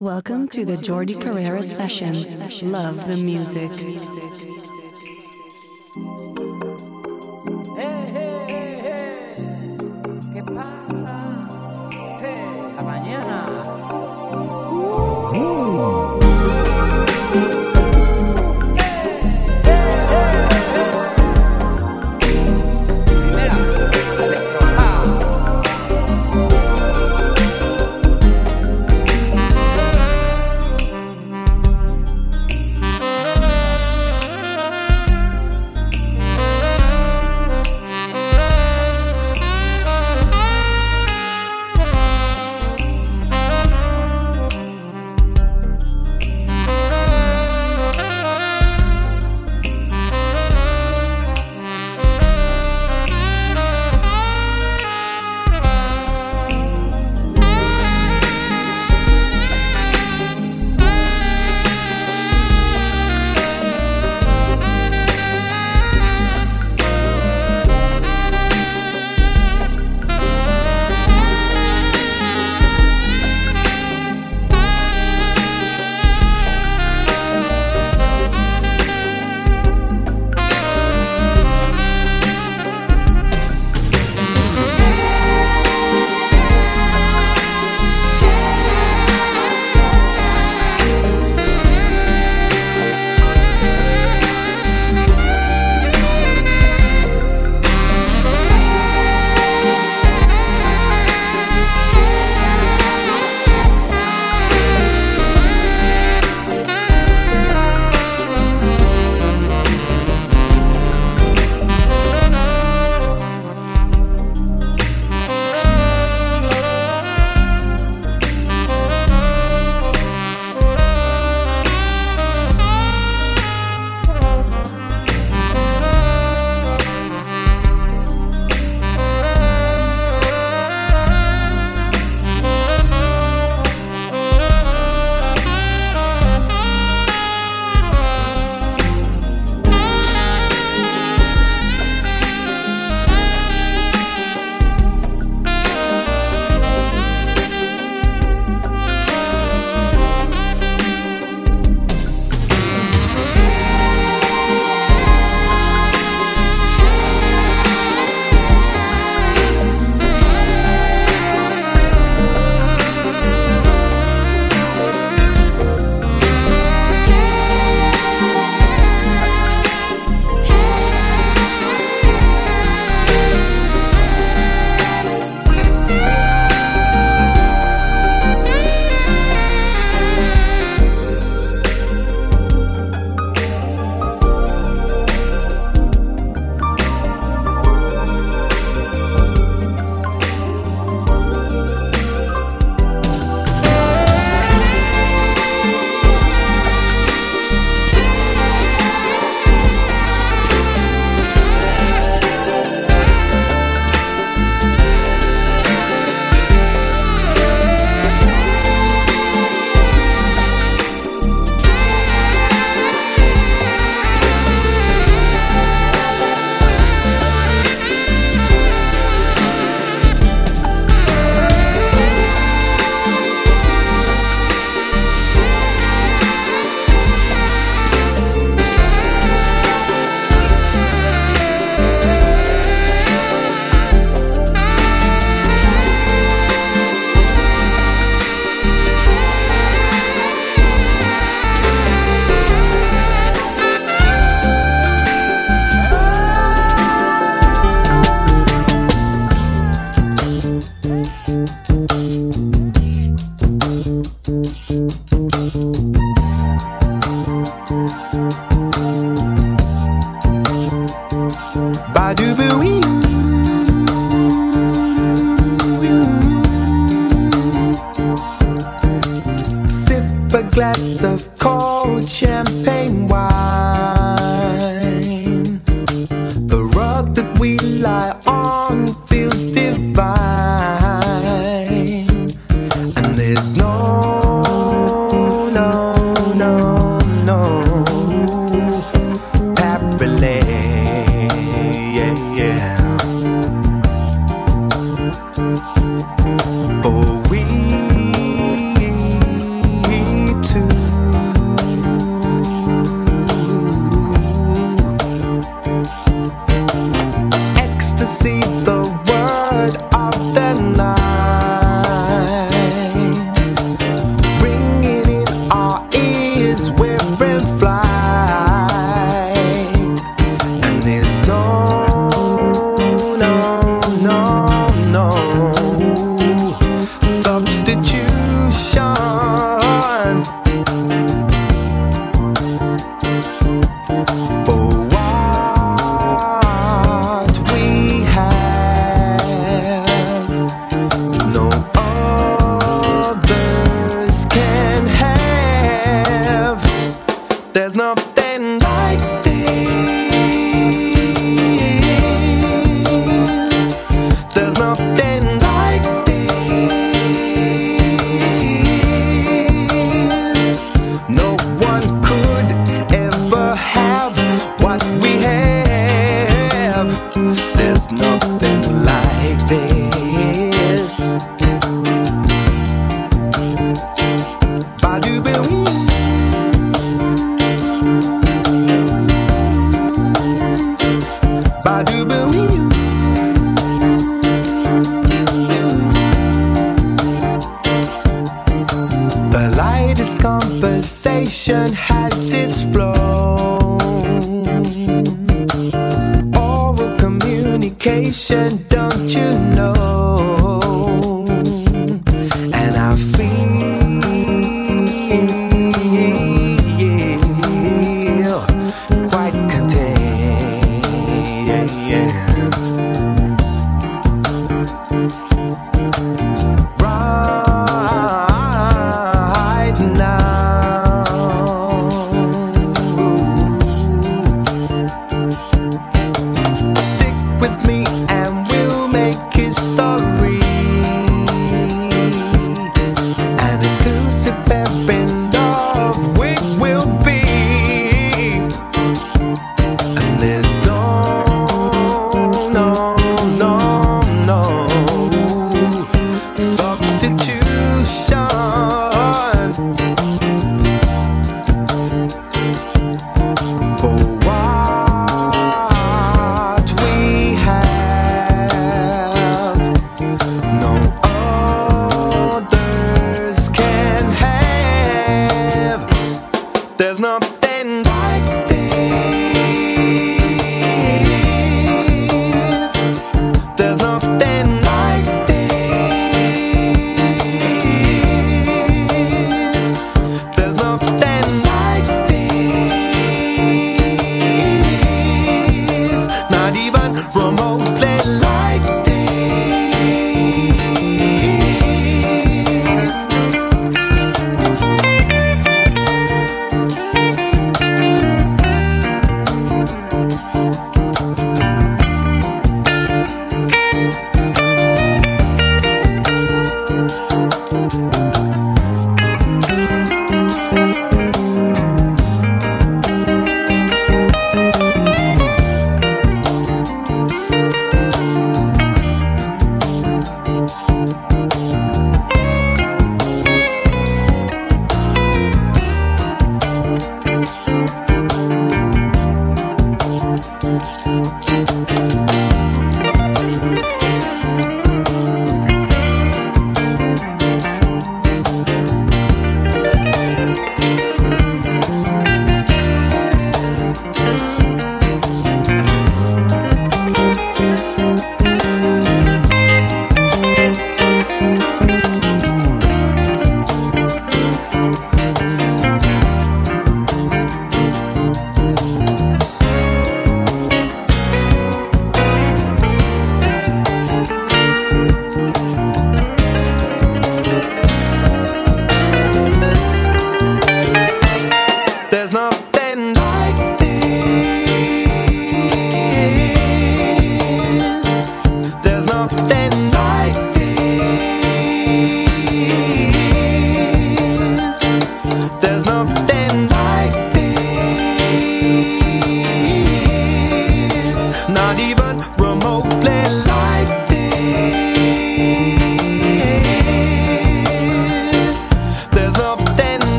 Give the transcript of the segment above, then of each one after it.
Welcome to the Jordi Carrera Sessions. Love the music.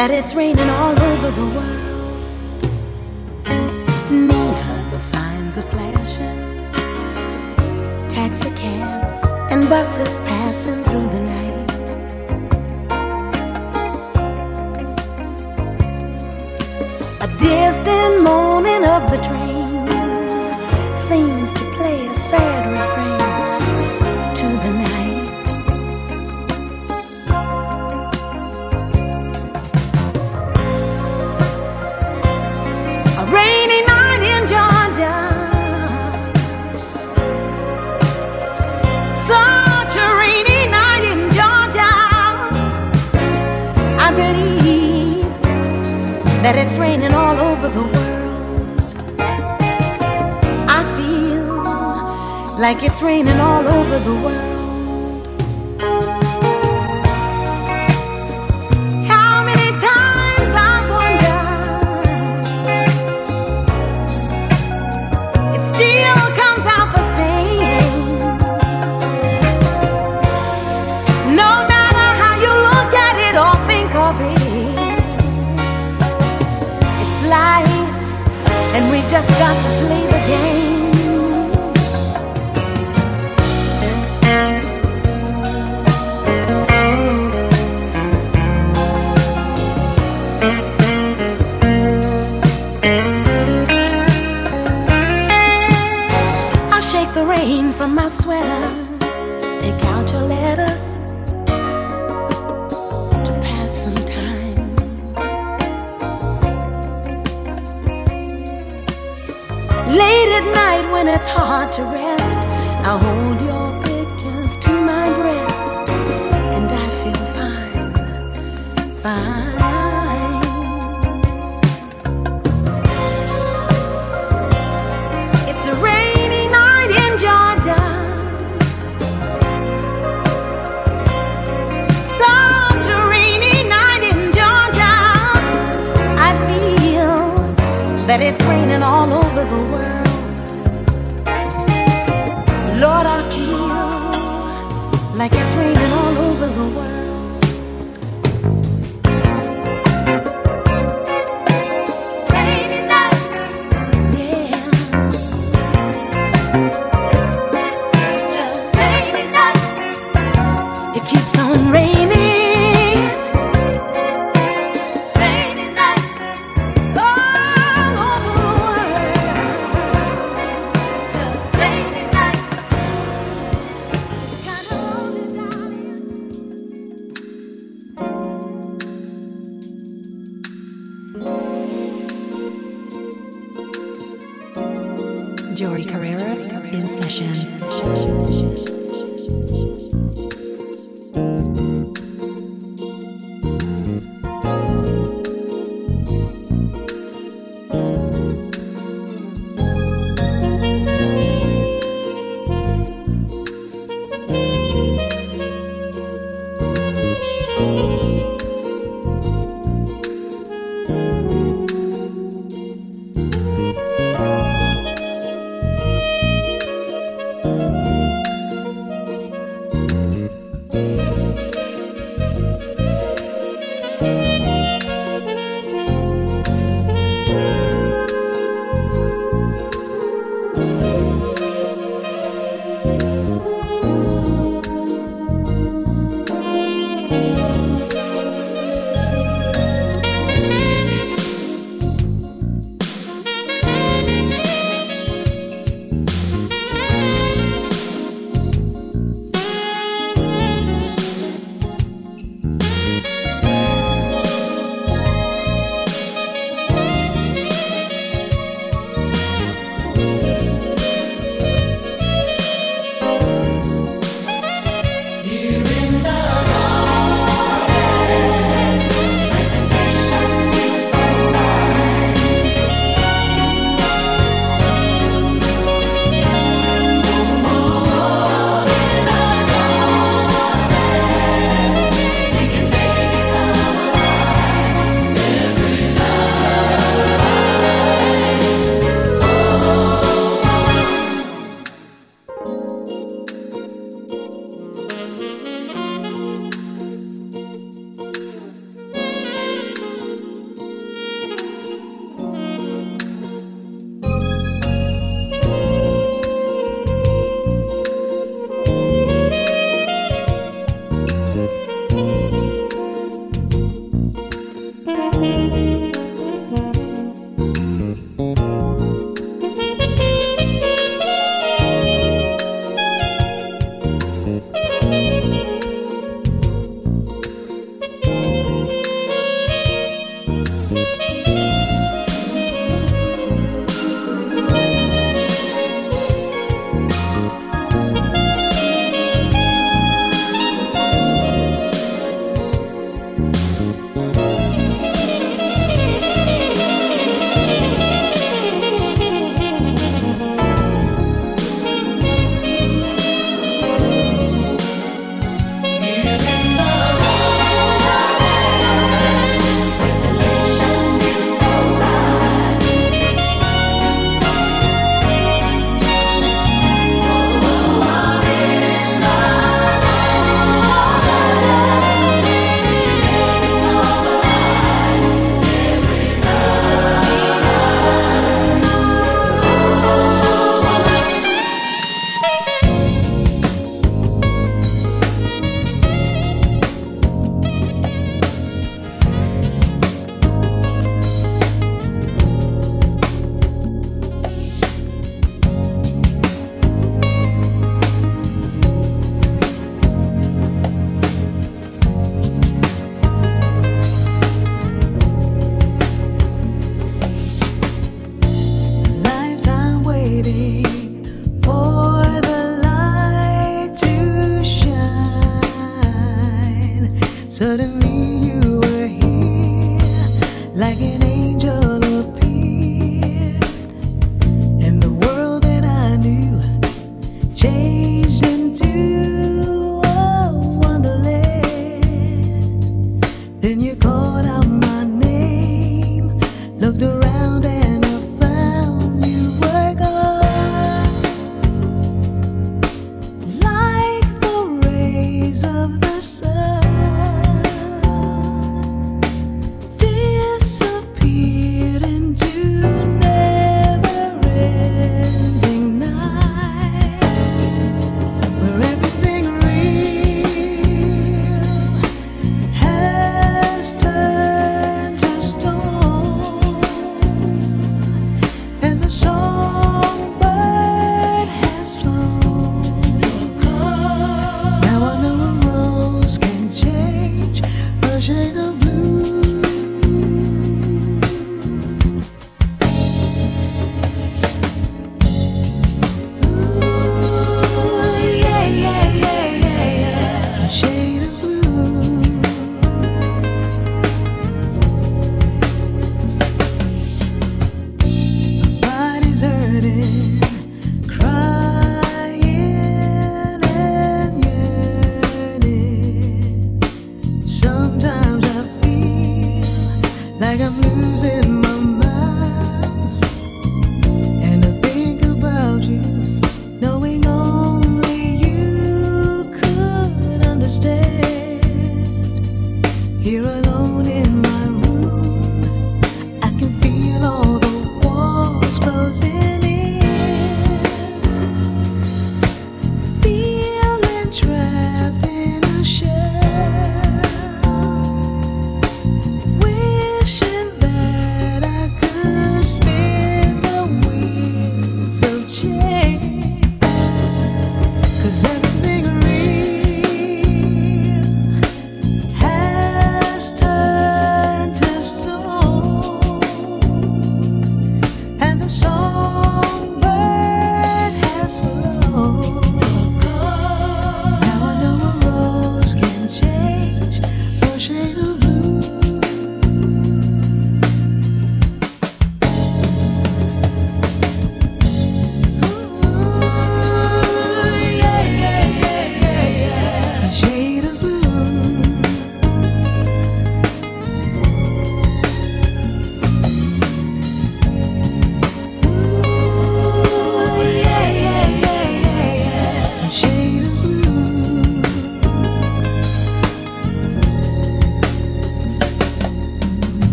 That it's raining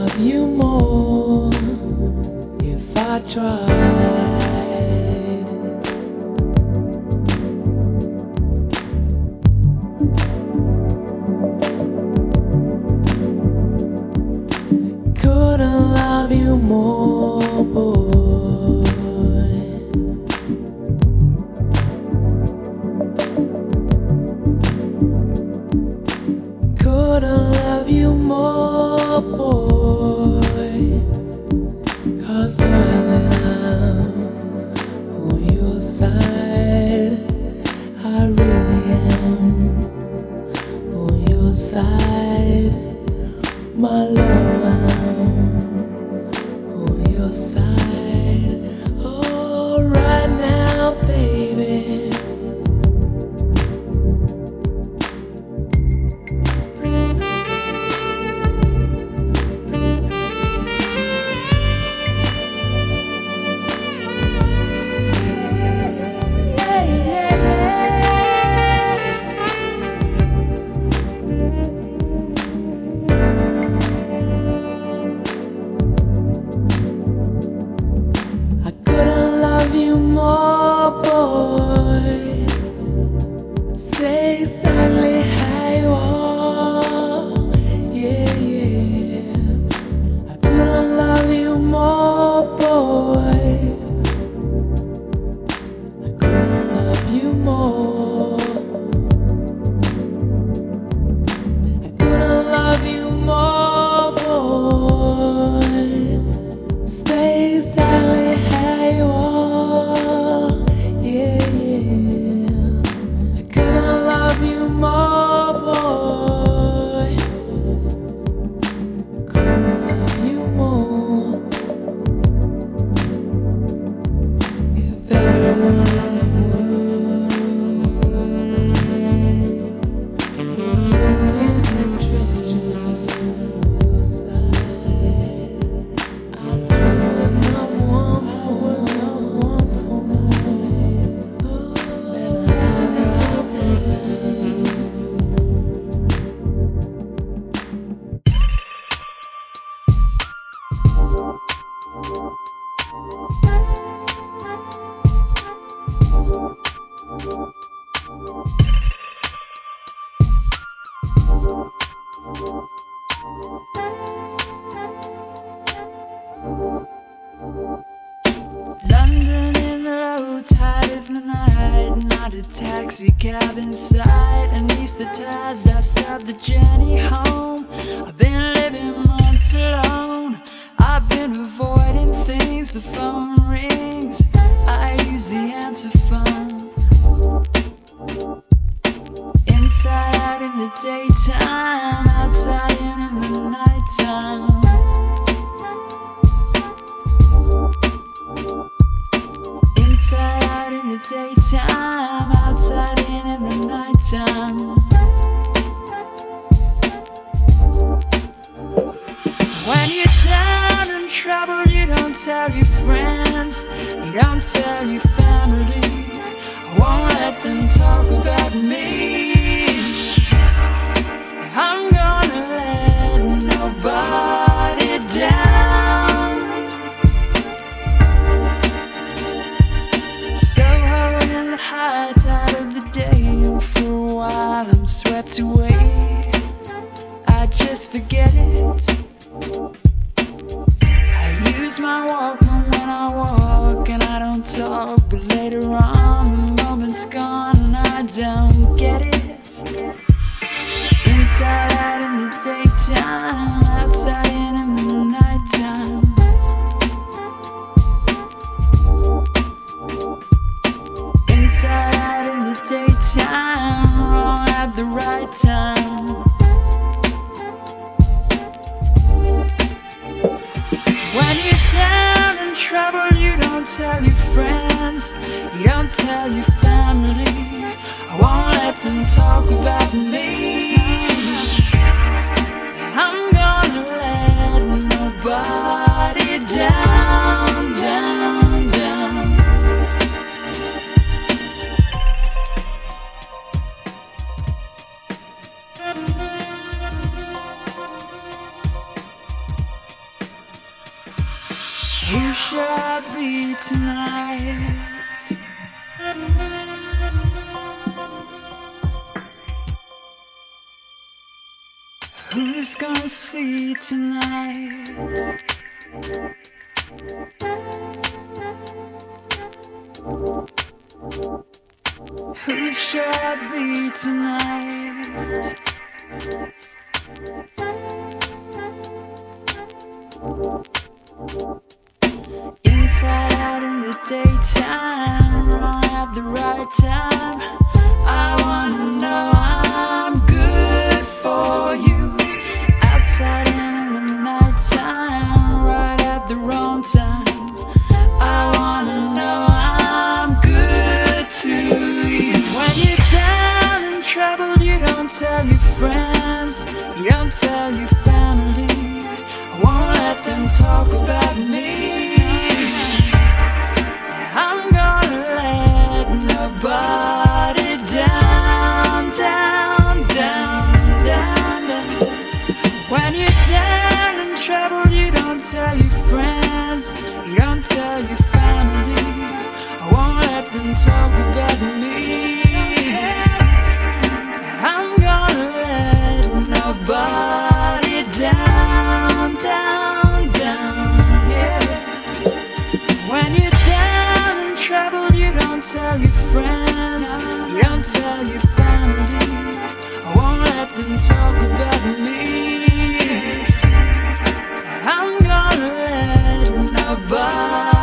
friends, you don't tell your family outside in the. Inside out in the daytime, wrong at the right time. When you're down in trouble, you don't tell your friends, you don't tell your family. I won't let them talk about me. Tonight? Who's gonna see tonight? Who I be tonight? Inside out in the daytime, wrong at the right time. I wanna know I'm good for you. Outside in the nighttime, right at the wrong time. I wanna know I'm good to you. When you're down and troubled, you don't tell your friends, you don't tell your family. I won't let them talk about me. Tell your friends, you don't tell your family. I won't let them talk about me. I'm gonna let nobody down, down, down, yeah. When you're down in trouble, you don't tell your friends, you don't tell your family. I won't let them talk about me. Nobody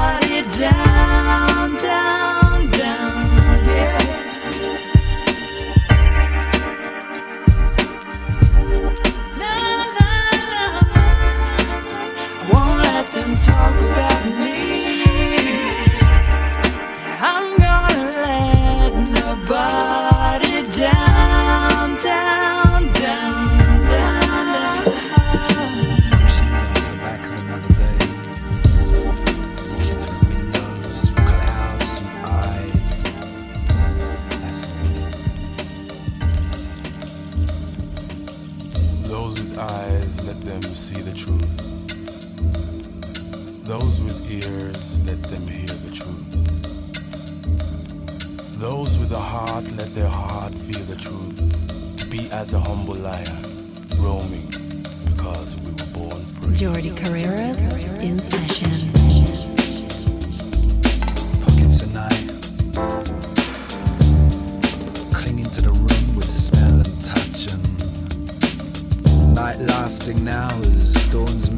their heart feel the truth. To Be as a humble lion, roaming, because we were born free. Jordi Carreras in session. Pockets of night. Clinging to the room with smell and touch and night lasting now is dawn's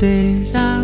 về ra.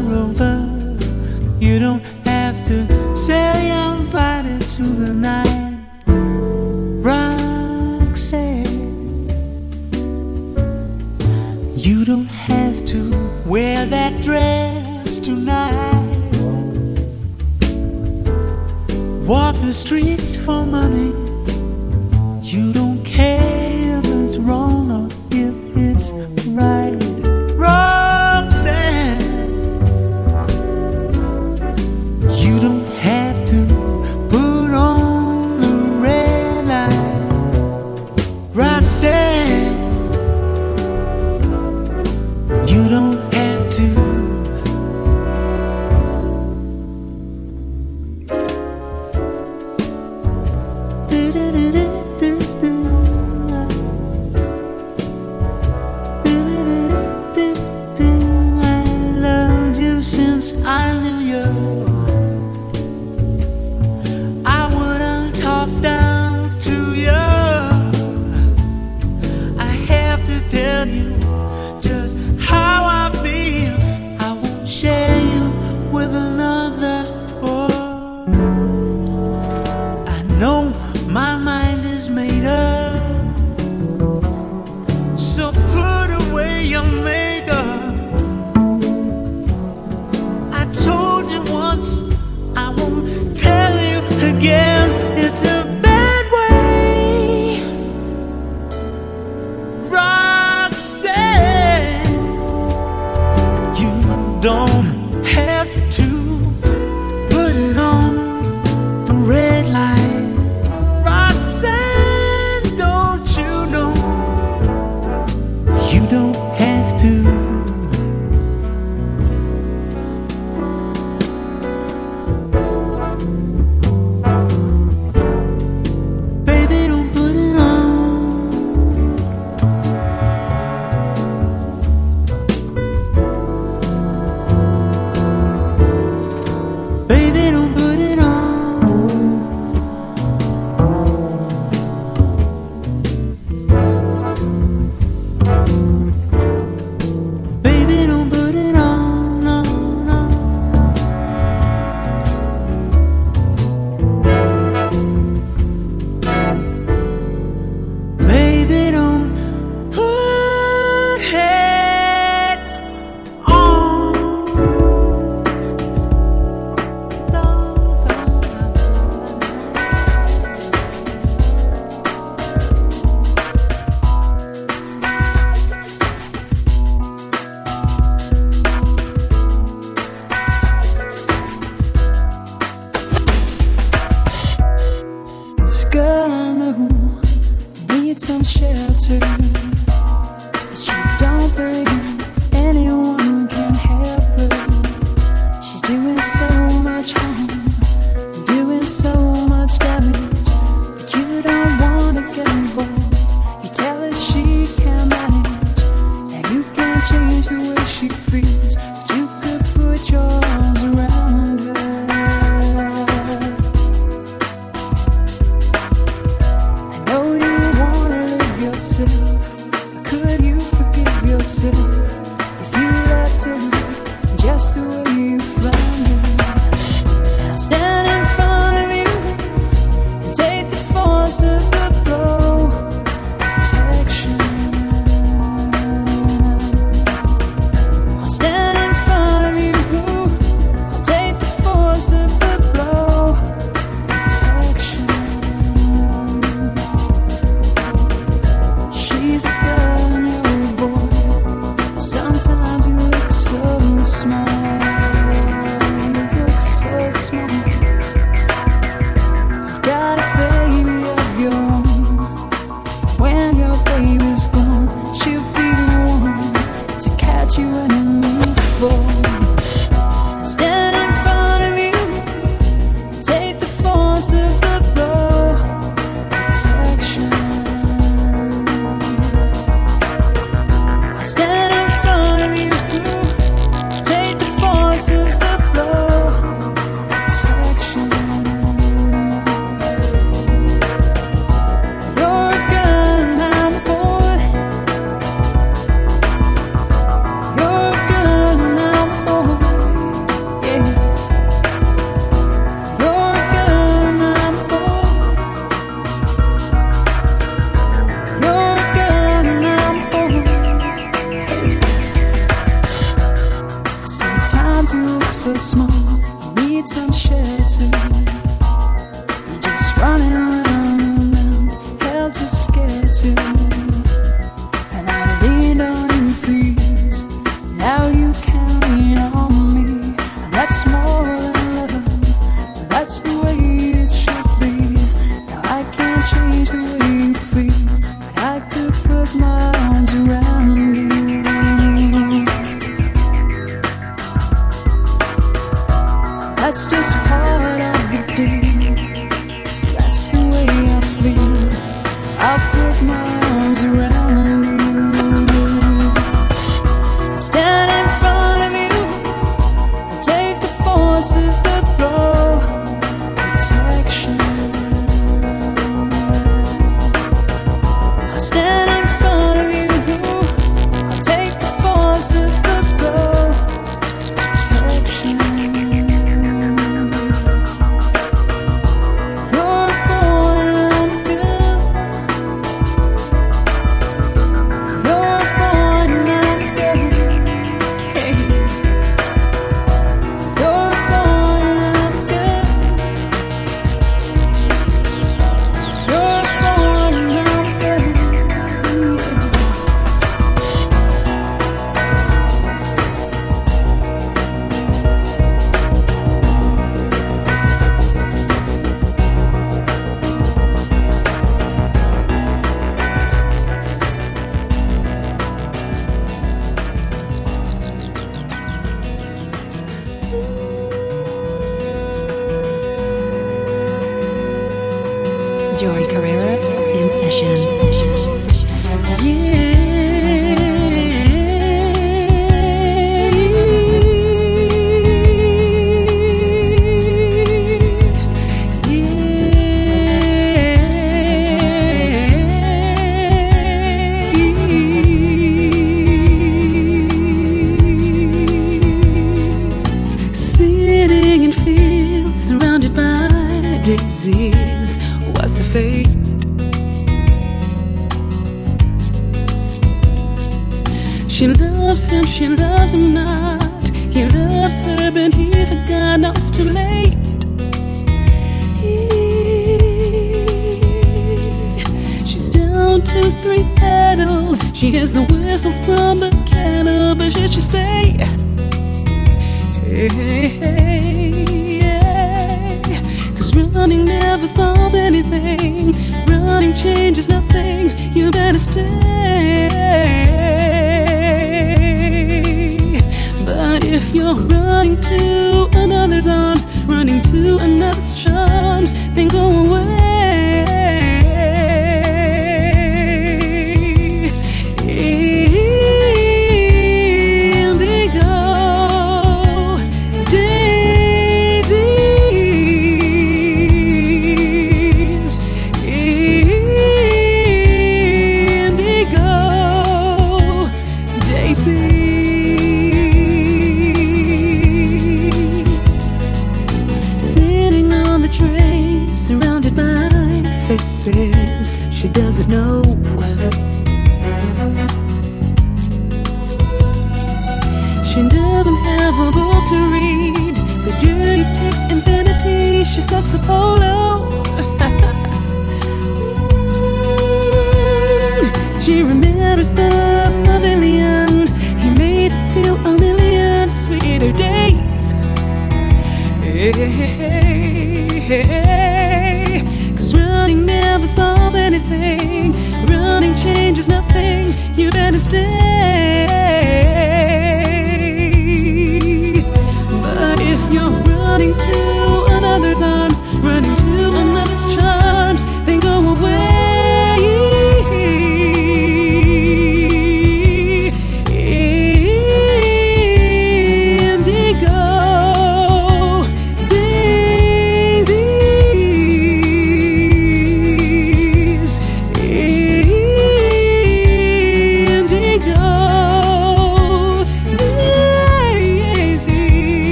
Running changes nothing. You better stay.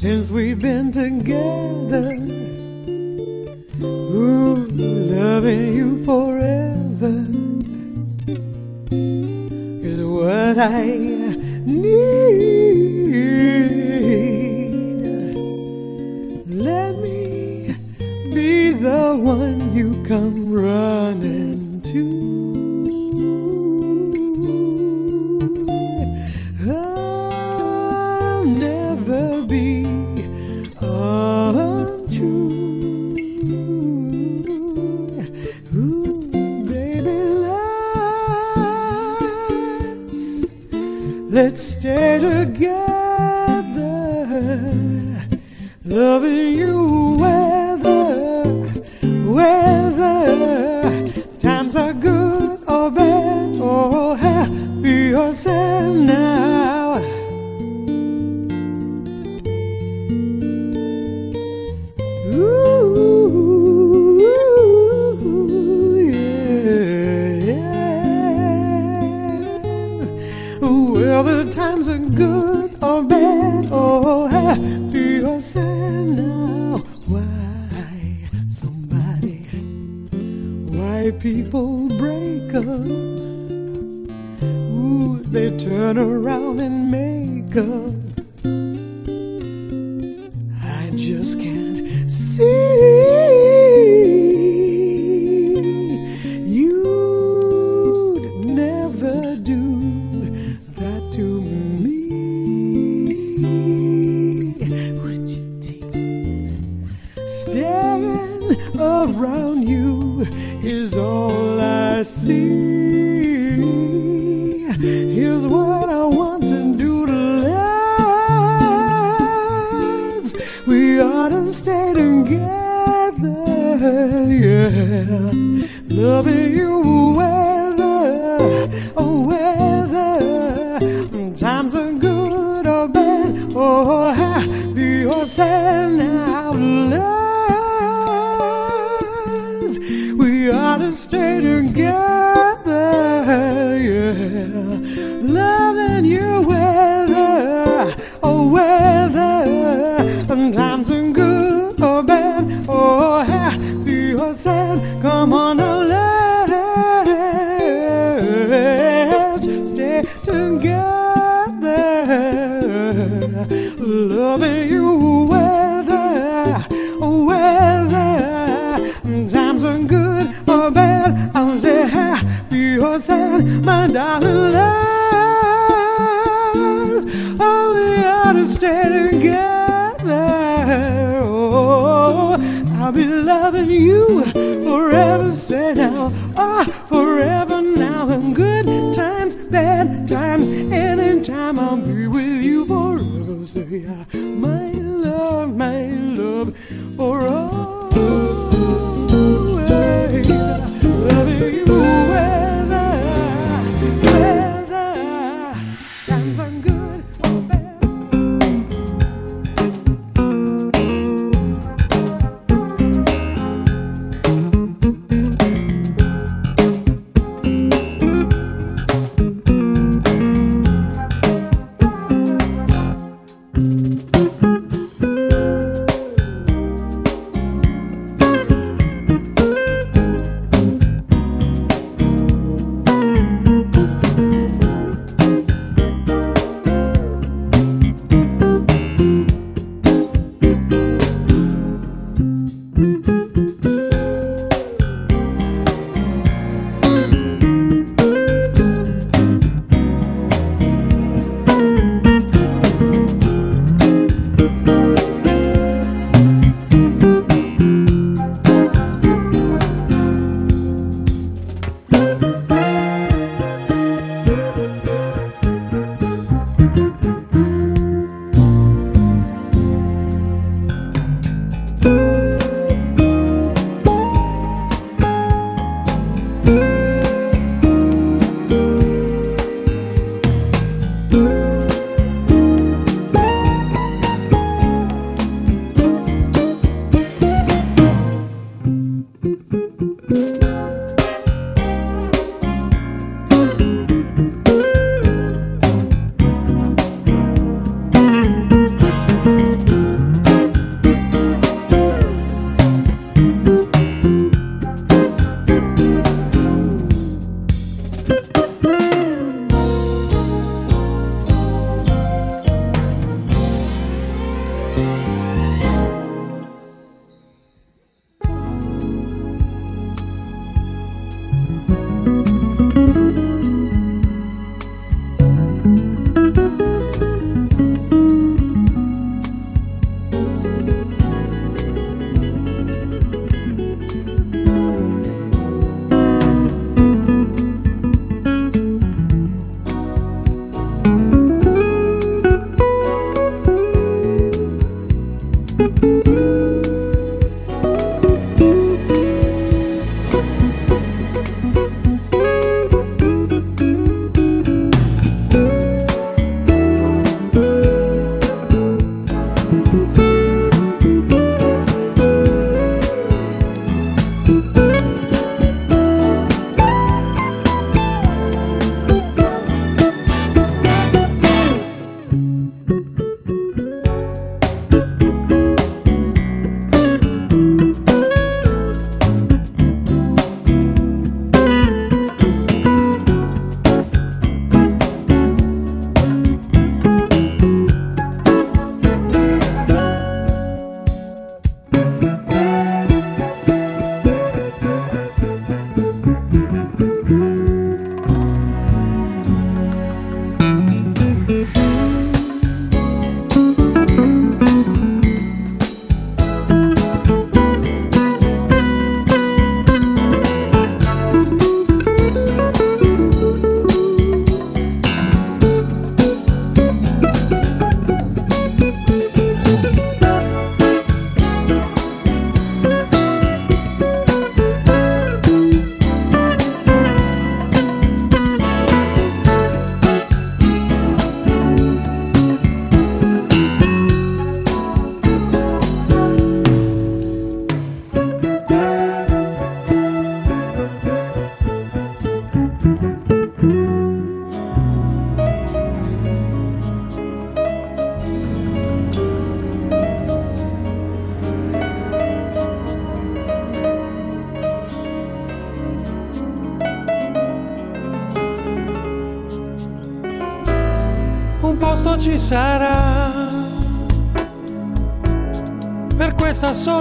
since we've been together. Ooh, loving you forever is what I need. Let me be the one you come running. stay together, loving you. turn around and make up.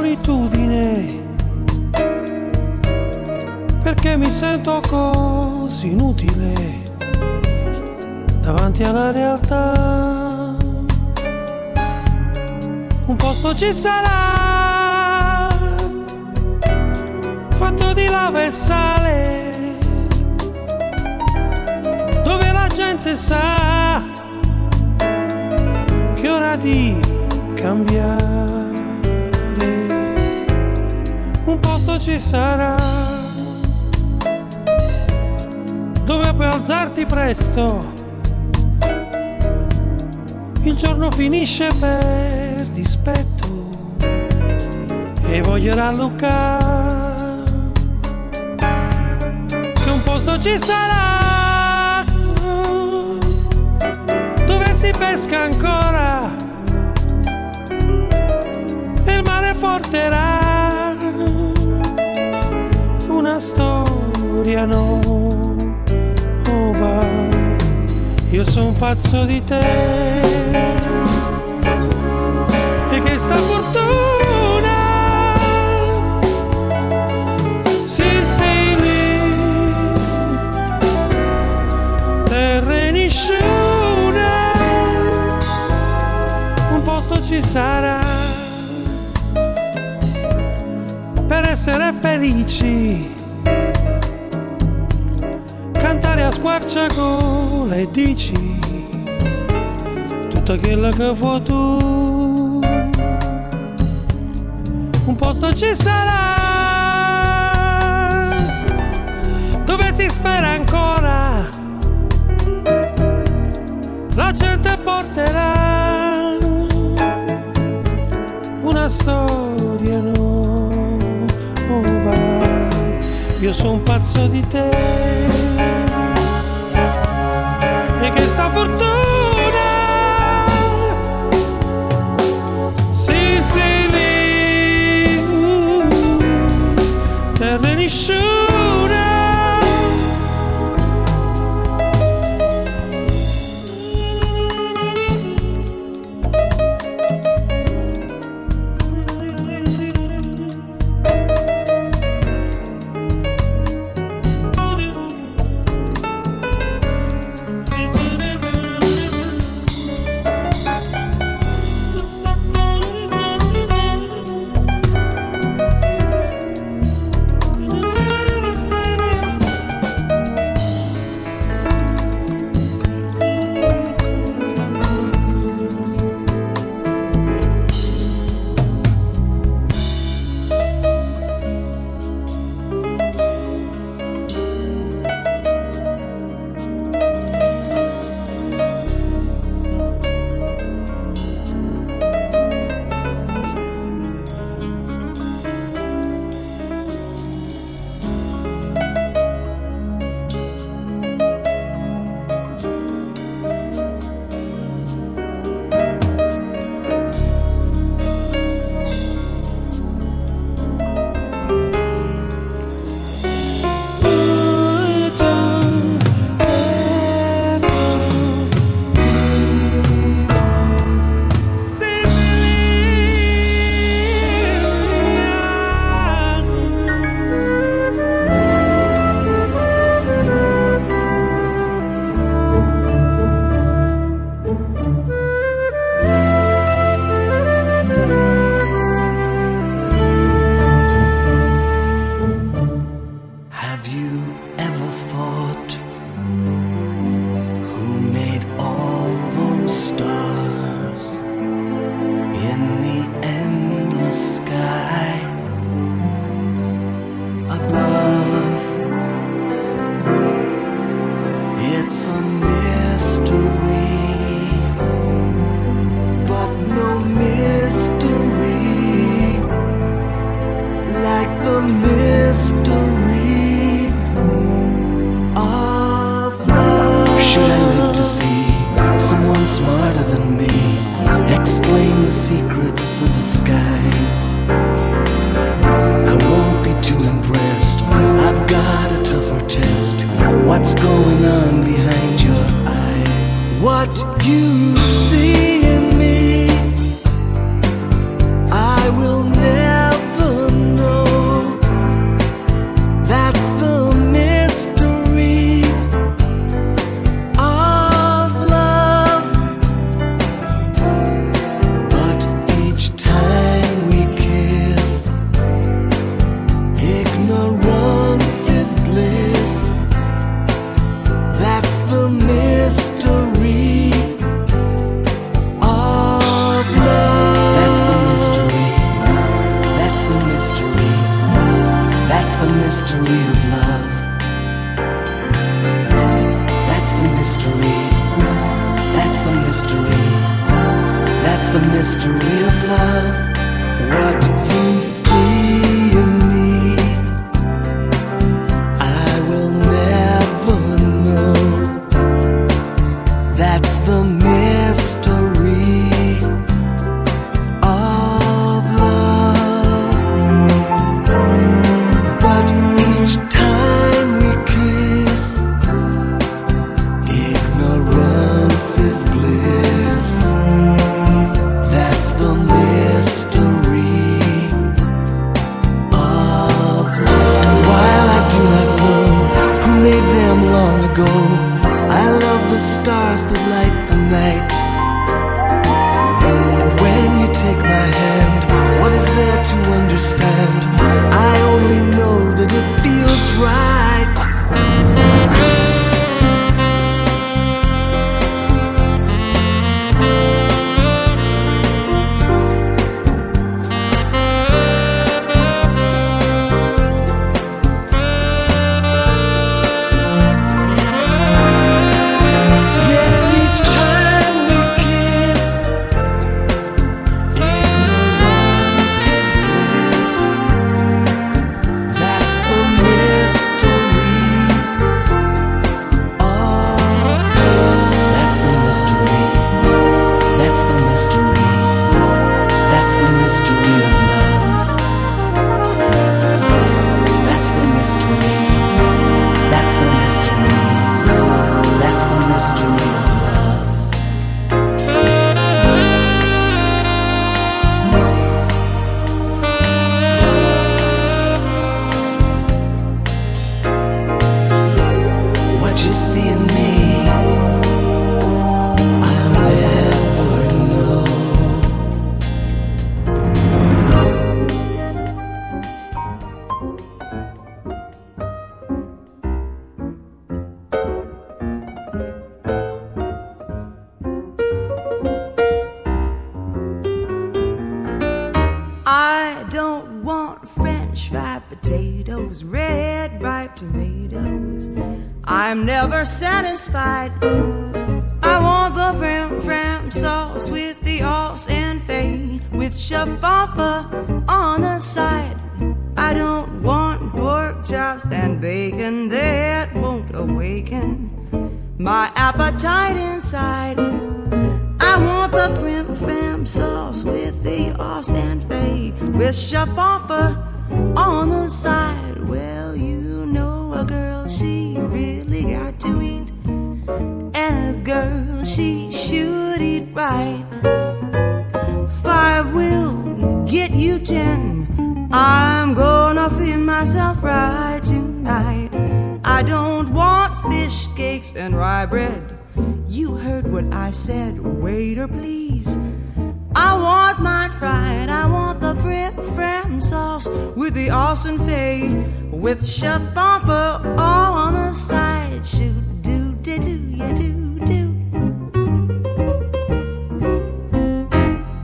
Solitudine, perché mi sento così inutile davanti alla realtà. Un posto ci sarà, fatto di lava e sale, dove la gente sa che è ora di cambiare. Posto ci sarà dove puoi alzarti presto. Il giorno finisce per dispetto e voglio rallucare. Che un posto ci sarà dove si pesca ancora e il mare porterà storia nuova. Io sono pazzo di te. E che sta fortuna. Segni terra nisciuna un posto ci sarà. Per essere felici a squarciagola e dici tutta quella che vuoi tu. Un posto ci sarà dove si spera ancora. La gente porterà una storia nuova. Io sono pazzo di te. Que questa fortuna. Sì, sei lì, te venisci.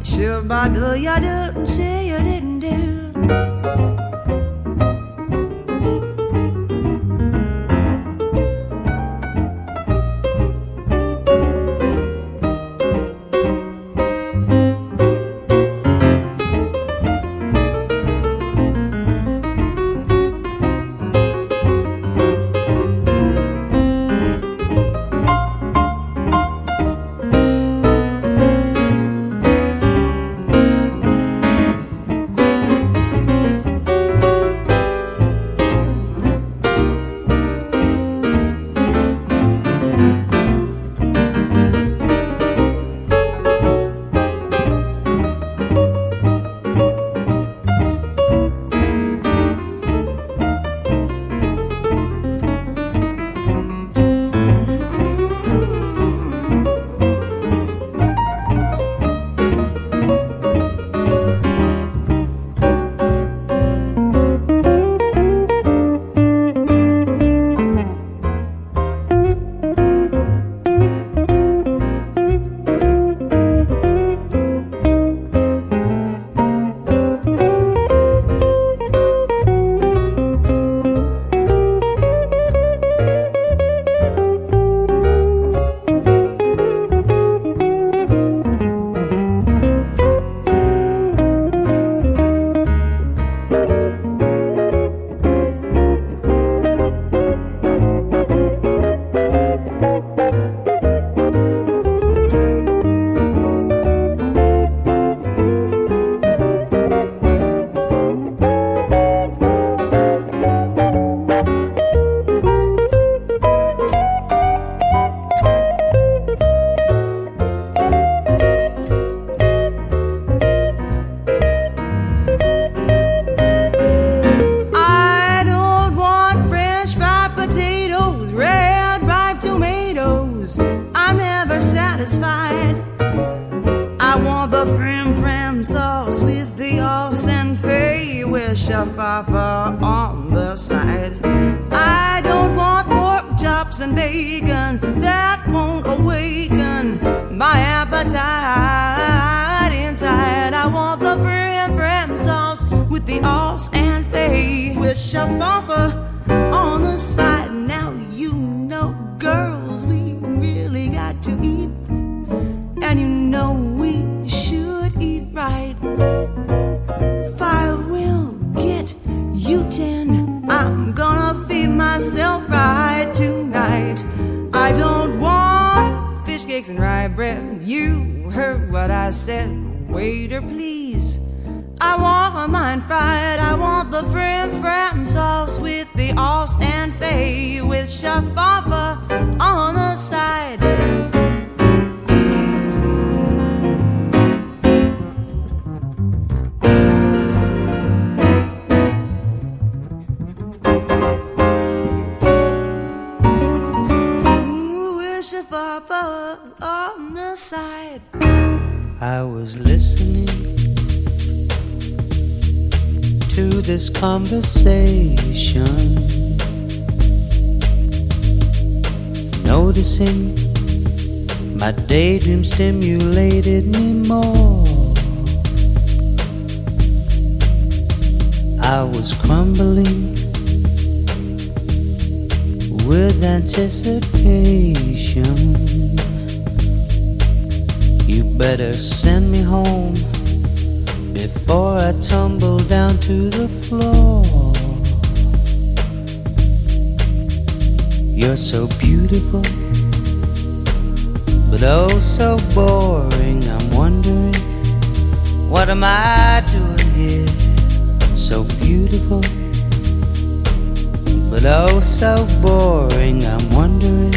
Shoot, ba, do, ya do, say you didn't do. What am I doing here? So beautiful, but oh so boring. I'm wondering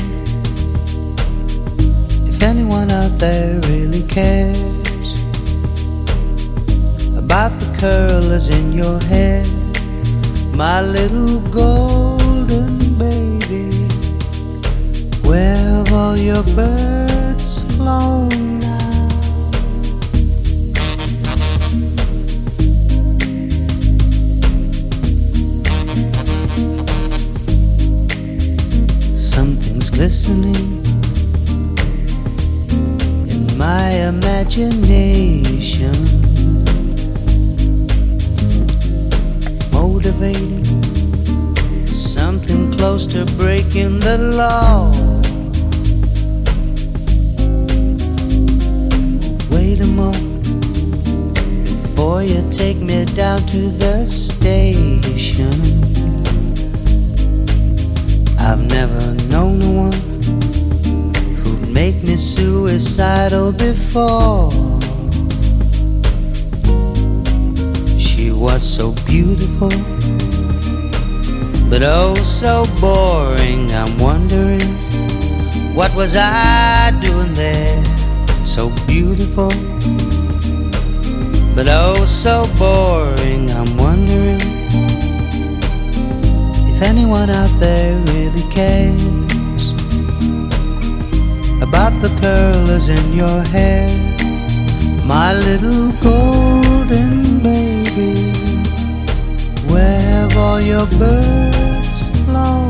if anyone out there really cares about the curlers in your hair, my little golden baby. Where have all your birds flown glistening in my imagination, motivating something close to breaking the law. Wait a moment before you take me down to the station. I've never known a one who'd make me suicidal before. She was so beautiful, but oh so boring. I'm wondering what was I doing there? So beautiful, but oh so boring. I'm if anyone out there really cares about the curlers in your hair, my little golden baby. Where have all your birds flown